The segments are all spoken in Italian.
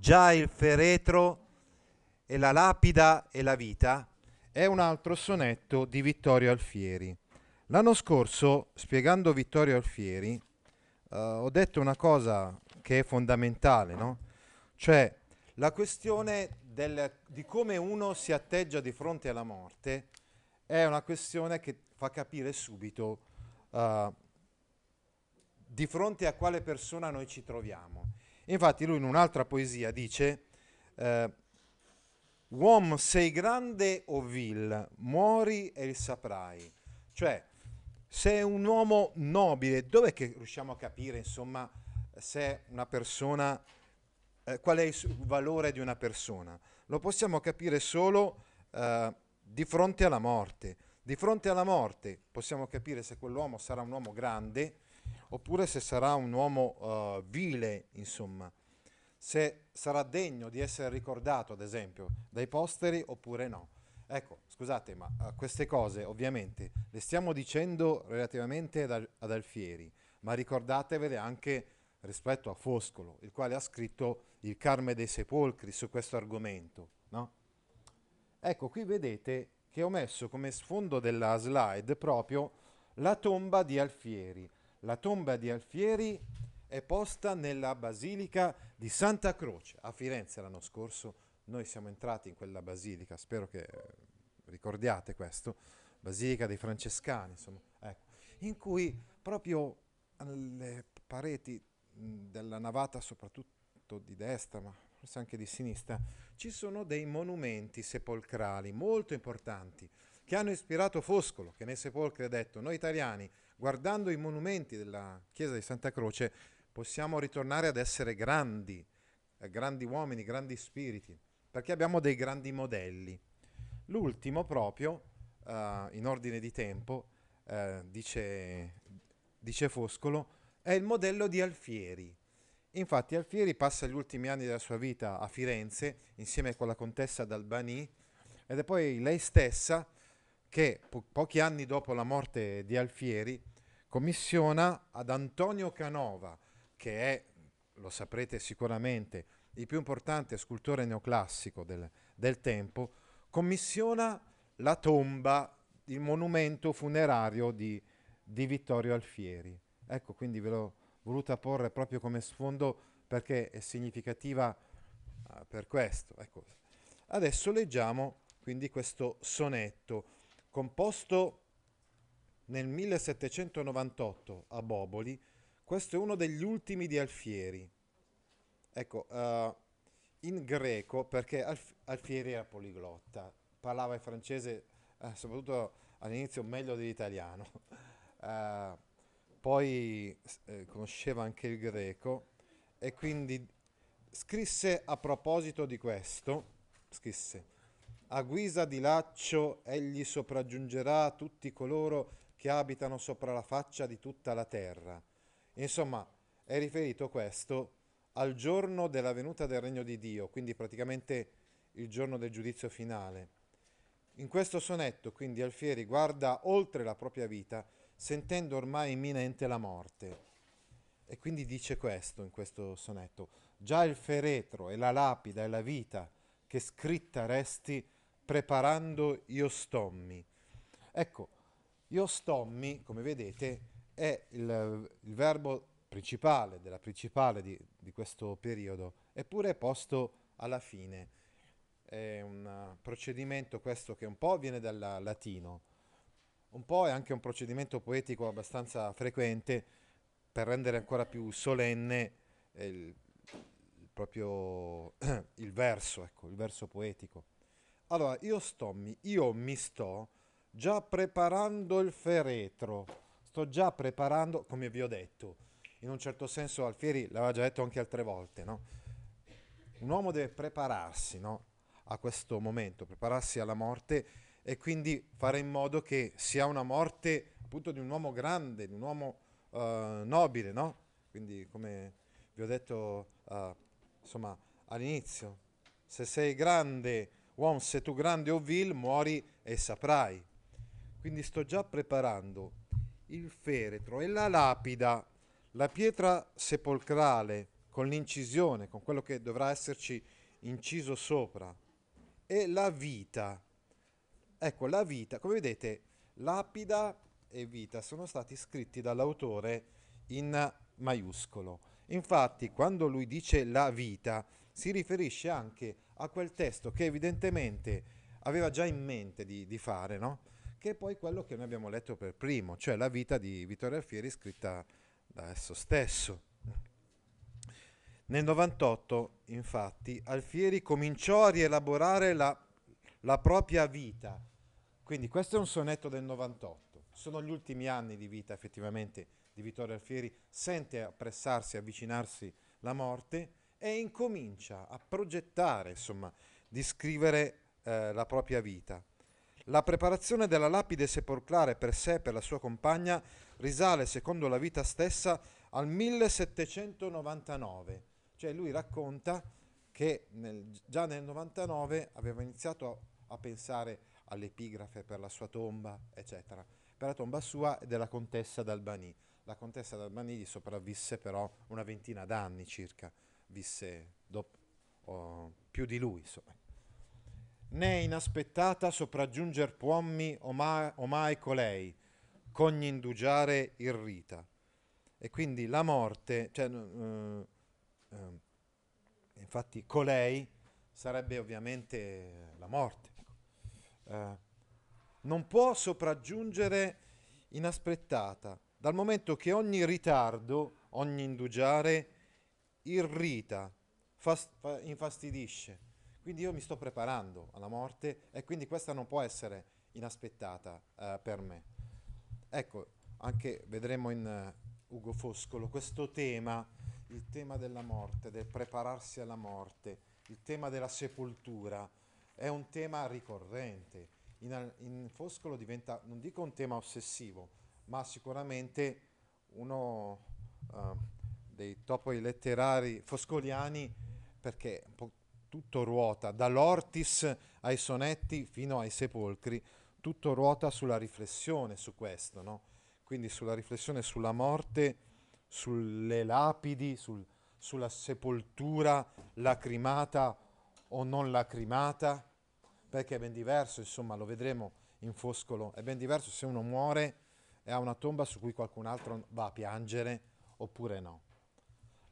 Già il feretro e la lapida e la vita è un altro sonetto di Vittorio Alfieri. L'anno scorso, spiegando Vittorio Alfieri, eh, ho detto una cosa che è fondamentale, no? Cioè la questione del- di come uno si atteggia di fronte alla morte è una questione che fa capire subito eh, di fronte a quale persona noi ci troviamo. Infatti lui in un'altra poesia dice eh, Uom sei grande o vil, muori e il saprai. Cioè, se è un uomo nobile, dov'è che riusciamo a capire, insomma, se una persona, eh, qual è il valore di una persona? Lo possiamo capire solo eh, di fronte alla morte. Di fronte alla morte possiamo capire se quell'uomo sarà un uomo grande oppure se sarà un uomo eh, vile, insomma se sarà degno di essere ricordato, ad esempio, dai posteri oppure no. Ecco, scusate, ma eh, queste cose ovviamente le stiamo dicendo relativamente ad, ad Alfieri, ma ricordatevele anche rispetto a Foscolo, il quale ha scritto Il Carme dei Sepolcri su questo argomento, no? Ecco, qui vedete che ho messo come sfondo della slide proprio la tomba di Alfieri. La tomba di Alfieri è posta nella basilica di Santa Croce a Firenze l'anno scorso. Noi siamo entrati in quella basilica, spero che eh, ricordiate questo, basilica dei Francescani, insomma, ecco, in cui proprio alle pareti della navata, soprattutto di destra, ma forse anche di sinistra, ci sono dei monumenti sepolcrali molto importanti che hanno ispirato Foscolo, che nei sepolcri ha detto, noi italiani, guardando i monumenti della chiesa di Santa Croce, possiamo ritornare ad essere grandi, eh, grandi uomini, grandi spiriti, perché abbiamo dei grandi modelli. L'ultimo proprio, eh, in ordine di tempo, eh, dice, dice Foscolo, è il modello di Alfieri. Infatti Alfieri passa gli ultimi anni della sua vita a Firenze insieme con la contessa d'Albany ed è poi lei stessa che po- pochi anni dopo la morte di Alfieri commissiona ad Antonio Canova, che è, lo saprete sicuramente, il più importante scultore neoclassico del, del tempo, commissiona la tomba, il monumento funerario di, di Vittorio Alfieri. Ecco, quindi ve l'ho voluta porre proprio come sfondo perché è significativa eh, per questo. Ecco. Adesso leggiamo quindi questo sonetto composto nel 1798 a Boboli. Questo è uno degli ultimi di Alfieri. Ecco, eh, in greco, perché Alf- Alfieri era poliglotta, parlava il francese, eh, soprattutto all'inizio, meglio dell'italiano. Eh, poi conosceva anche il greco e quindi scrisse a proposito di questo, scrisse, a guisa di laccio egli sopraggiungerà tutti coloro che abitano sopra la faccia di tutta la terra. Insomma, è riferito questo al giorno della venuta del regno di Dio, quindi praticamente il giorno del giudizio finale. In questo sonetto, quindi, Alfieri guarda oltre la propria vita, sentendo ormai imminente la morte. E quindi dice questo in questo sonetto: Già il feretro e la lapida e la vita che scritta resti preparando io stommi. Ecco, io stommi, come vedete, è il, il verbo principale, della principale di, di questo periodo, eppure è posto alla fine. È un procedimento questo che un po' viene dal latino, un po' è anche un procedimento poetico abbastanza frequente per rendere ancora più solenne eh, il, il proprio il verso, ecco, il verso poetico. Allora, io sto, mi, io mi sto già preparando il feretro, sto già preparando, come vi ho detto, in un certo senso Alfieri l'aveva già detto anche altre volte, no? Un uomo deve prepararsi no? a questo momento, prepararsi alla morte e quindi fare in modo che sia una morte appunto di un uomo grande, di un uomo uh, nobile, no? Quindi come vi ho detto uh, insomma all'inizio, se sei grande, uomo, se tu grande o vil, muori e saprai. Quindi sto già preparando il feretro e la lapida, la pietra sepolcrale con l'incisione, con quello che dovrà esserci inciso sopra, e la vita. Ecco, la vita, come vedete, lapida e vita sono stati scritti dall'autore in maiuscolo. Infatti, quando lui dice la vita, si riferisce anche a quel testo che evidentemente aveva già in mente di, di fare, no? che è poi quello che noi abbiamo letto per primo, cioè la vita di Vittorio Alfieri scritta da esso stesso. Nel 98, infatti, Alfieri cominciò a rielaborare la, la propria vita. Quindi questo è un sonetto del 98. Sono gli ultimi anni di vita effettivamente di Vittorio Alfieri, sente appressarsi, avvicinarsi la morte e incomincia a progettare, insomma, di scrivere eh, la propria vita. La preparazione della lapide sepolcrale per sé e per la sua compagna risale, secondo la vita stessa, al 1799 cioè lui racconta che nel, già nel 99 aveva iniziato a, a pensare all'epigrafe per la sua tomba, eccetera, per la tomba sua e della contessa d'Albani. La contessa d'Albani gli sopravvisse però una ventina d'anni circa, visse dopo, oh, più di lui, insomma. Né inaspettata sopraggiunger puommi omai, omai colei, cogni indugiare irrita. E quindi la morte, cioè, uh, eh, infatti colei sarebbe ovviamente la morte. Eh, non può sopraggiungere inaspettata, dal momento che ogni ritardo, ogni indugiare irrita, fast, fa, infastidisce. Quindi io mi sto preparando alla morte e quindi questa non può essere inaspettata eh, per me. Ecco, anche vedremo in uh, Ugo Foscolo questo tema il tema della morte, del prepararsi alla morte, il tema della sepoltura, è un tema ricorrente. In, in Foscolo diventa, non dico un tema ossessivo, ma sicuramente uno uh, dei topoi letterari foscoliani perché tutto ruota, dall'Ortis ai sonetti fino ai sepolcri, tutto ruota sulla riflessione su questo, no? quindi sulla riflessione sulla morte sulle lapidi, sul, sulla sepoltura lacrimata o non lacrimata, perché è ben diverso, insomma, lo vedremo in Foscolo, è ben diverso se uno muore e ha una tomba su cui qualcun altro va a piangere oppure no.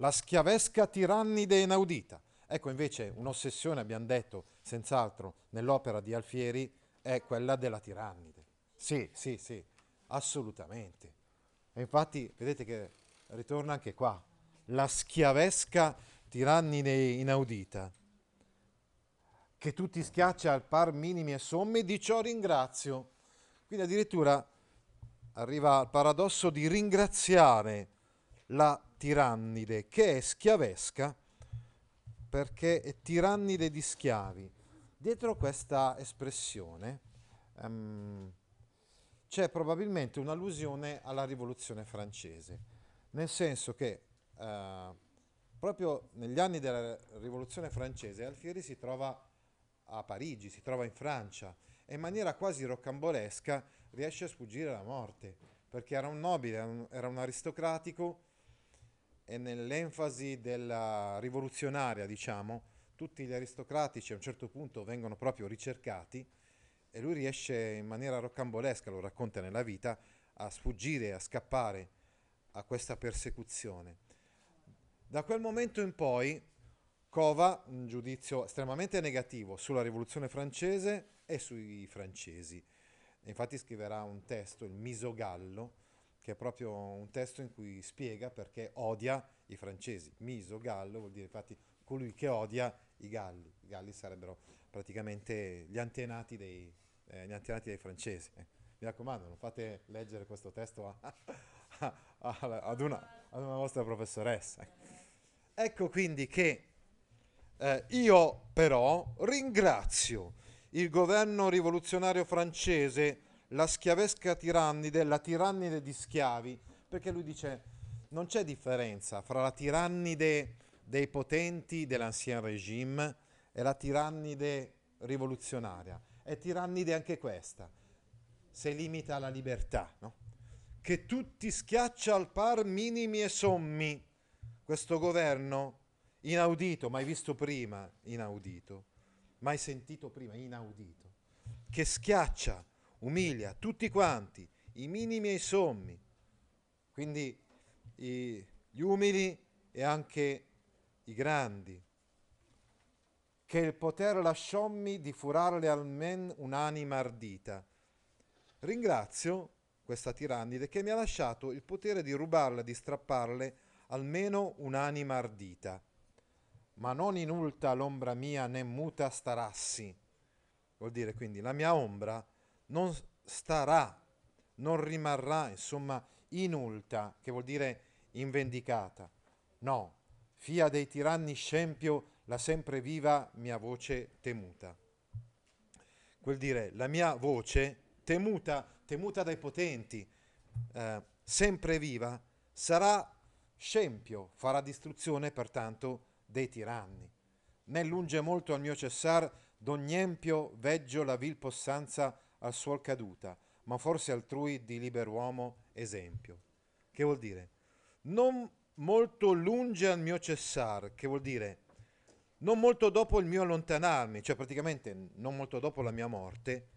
La schiavesca tirannide inaudita. Ecco invece un'ossessione, abbiamo detto, senz'altro, nell'opera di Alfieri è quella della tirannide. Sì, sì, sì, assolutamente. E infatti vedete che ritorna anche qua, la schiavesca tirannide inaudita, che tutti schiaccia al par minimi e somme, di ciò ringrazio. Quindi addirittura arriva al paradosso di ringraziare la tirannide, che è schiavesca, perché è tirannide di schiavi. Dietro questa espressione um, c'è probabilmente un'allusione alla rivoluzione francese nel senso che eh, proprio negli anni della rivoluzione francese Alfieri si trova a Parigi, si trova in Francia e in maniera quasi roccambolesca riesce a sfuggire alla morte, perché era un nobile, era un aristocratico e nell'enfasi della rivoluzionaria, diciamo, tutti gli aristocratici a un certo punto vengono proprio ricercati e lui riesce in maniera roccambolesca, lo racconta nella vita, a sfuggire, a scappare a questa persecuzione. Da quel momento in poi cova un giudizio estremamente negativo sulla rivoluzione francese e sui francesi. Infatti scriverà un testo, il Misogallo, che è proprio un testo in cui spiega perché odia i francesi. Misogallo vuol dire infatti colui che odia i galli. I galli sarebbero praticamente gli antenati dei, eh, gli antenati dei francesi. Eh. Mi raccomando, non fate leggere questo testo a, ad una, ad una vostra professoressa. Ecco quindi che eh, io però ringrazio il governo rivoluzionario francese, la schiavesca tirannide, la tirannide di schiavi, perché lui dice non c'è differenza fra la tirannide dei potenti dell'ancien regime e la tirannide rivoluzionaria. È tirannide anche questa, se limita alla libertà, no? che tutti schiaccia al par minimi e sommi. Questo governo inaudito, mai visto prima, inaudito, mai sentito prima, inaudito, che schiaccia, umilia tutti quanti, i minimi e i sommi, quindi i, gli umili e anche i grandi, che il poter lasciommi di furarle almen un'anima ardita. Ringrazio questa tirannide che mi ha lasciato il potere di rubarle, di strapparle almeno un'anima ardita. Ma non inulta l'ombra mia né muta starassi. Vuol dire quindi la mia ombra non starà, non rimarrà, insomma, inulta, che vuol dire invendicata. No, fia dei tiranni scempio la sempre viva mia voce temuta. Vuol dire la mia voce temuta, temuta dai potenti, eh, sempre viva, sarà scempio, farà distruzione pertanto dei tiranni. Né lunge molto al mio cessar d'ogni empio veggio la vil possanza al suol caduta, ma forse altrui di liberuomo esempio. Che vuol dire? Non molto lunge al mio cessar, che vuol dire non molto dopo il mio allontanarmi, cioè praticamente non molto dopo la mia morte,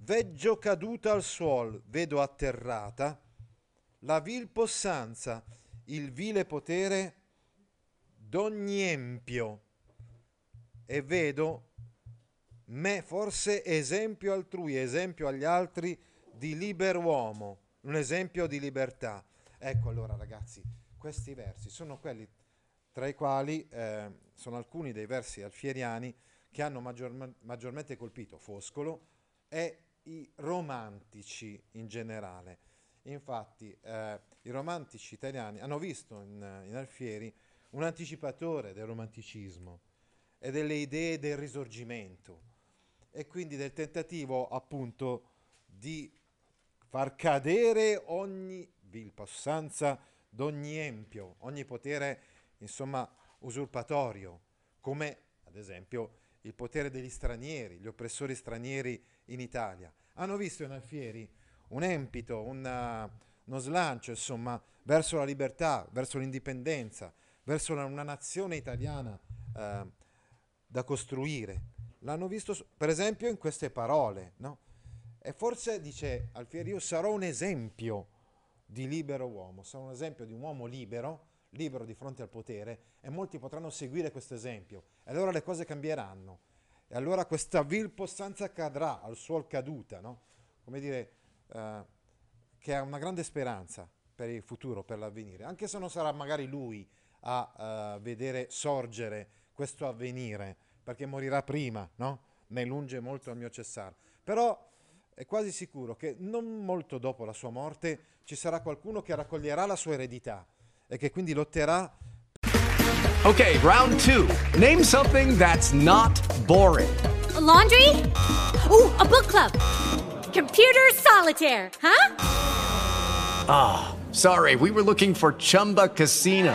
veggio caduta al suol, vedo atterrata la vil possanza, il vile potere d'ogni empio e vedo me forse esempio altrui, esempio agli altri di liber uomo, un esempio di libertà. Ecco allora ragazzi, questi versi sono quelli tra i quali eh, sono alcuni dei versi alfieriani che hanno maggior, maggiormente colpito Foscolo e i romantici in generale. Infatti eh, i romantici italiani hanno visto in, in Alfieri un anticipatore del romanticismo e delle idee del risorgimento e quindi del tentativo appunto di far cadere ogni vil possanza d'ogni empio, ogni potere insomma usurpatorio, come ad esempio il potere degli stranieri, gli oppressori stranieri in Italia. Hanno visto in Alfieri un empito, una, uno slancio, insomma, verso la libertà, verso l'indipendenza, verso una, una nazione italiana eh, da costruire. L'hanno visto, per esempio, in queste parole, no? E forse dice Alfieri, io sarò un esempio di libero uomo, sarò un esempio di un uomo libero, libero di fronte al potere, e molti potranno seguire questo esempio. E allora le cose cambieranno e allora questa vil possanza cadrà al suol caduta, no? come dire, eh, che ha una grande speranza per il futuro, per l'avvenire, anche se non sarà magari lui a uh, vedere sorgere questo avvenire, perché morirà prima, no? Ne lunge molto al mio cessare. Però è quasi sicuro che non molto dopo la sua morte ci sarà qualcuno che raccoglierà la sua eredità e che quindi lotterà Okay, round two. Name something that's not boring. A laundry? Ooh, a book club. Computer solitaire, huh? Ah, oh, sorry, we were looking for Chumba Casino.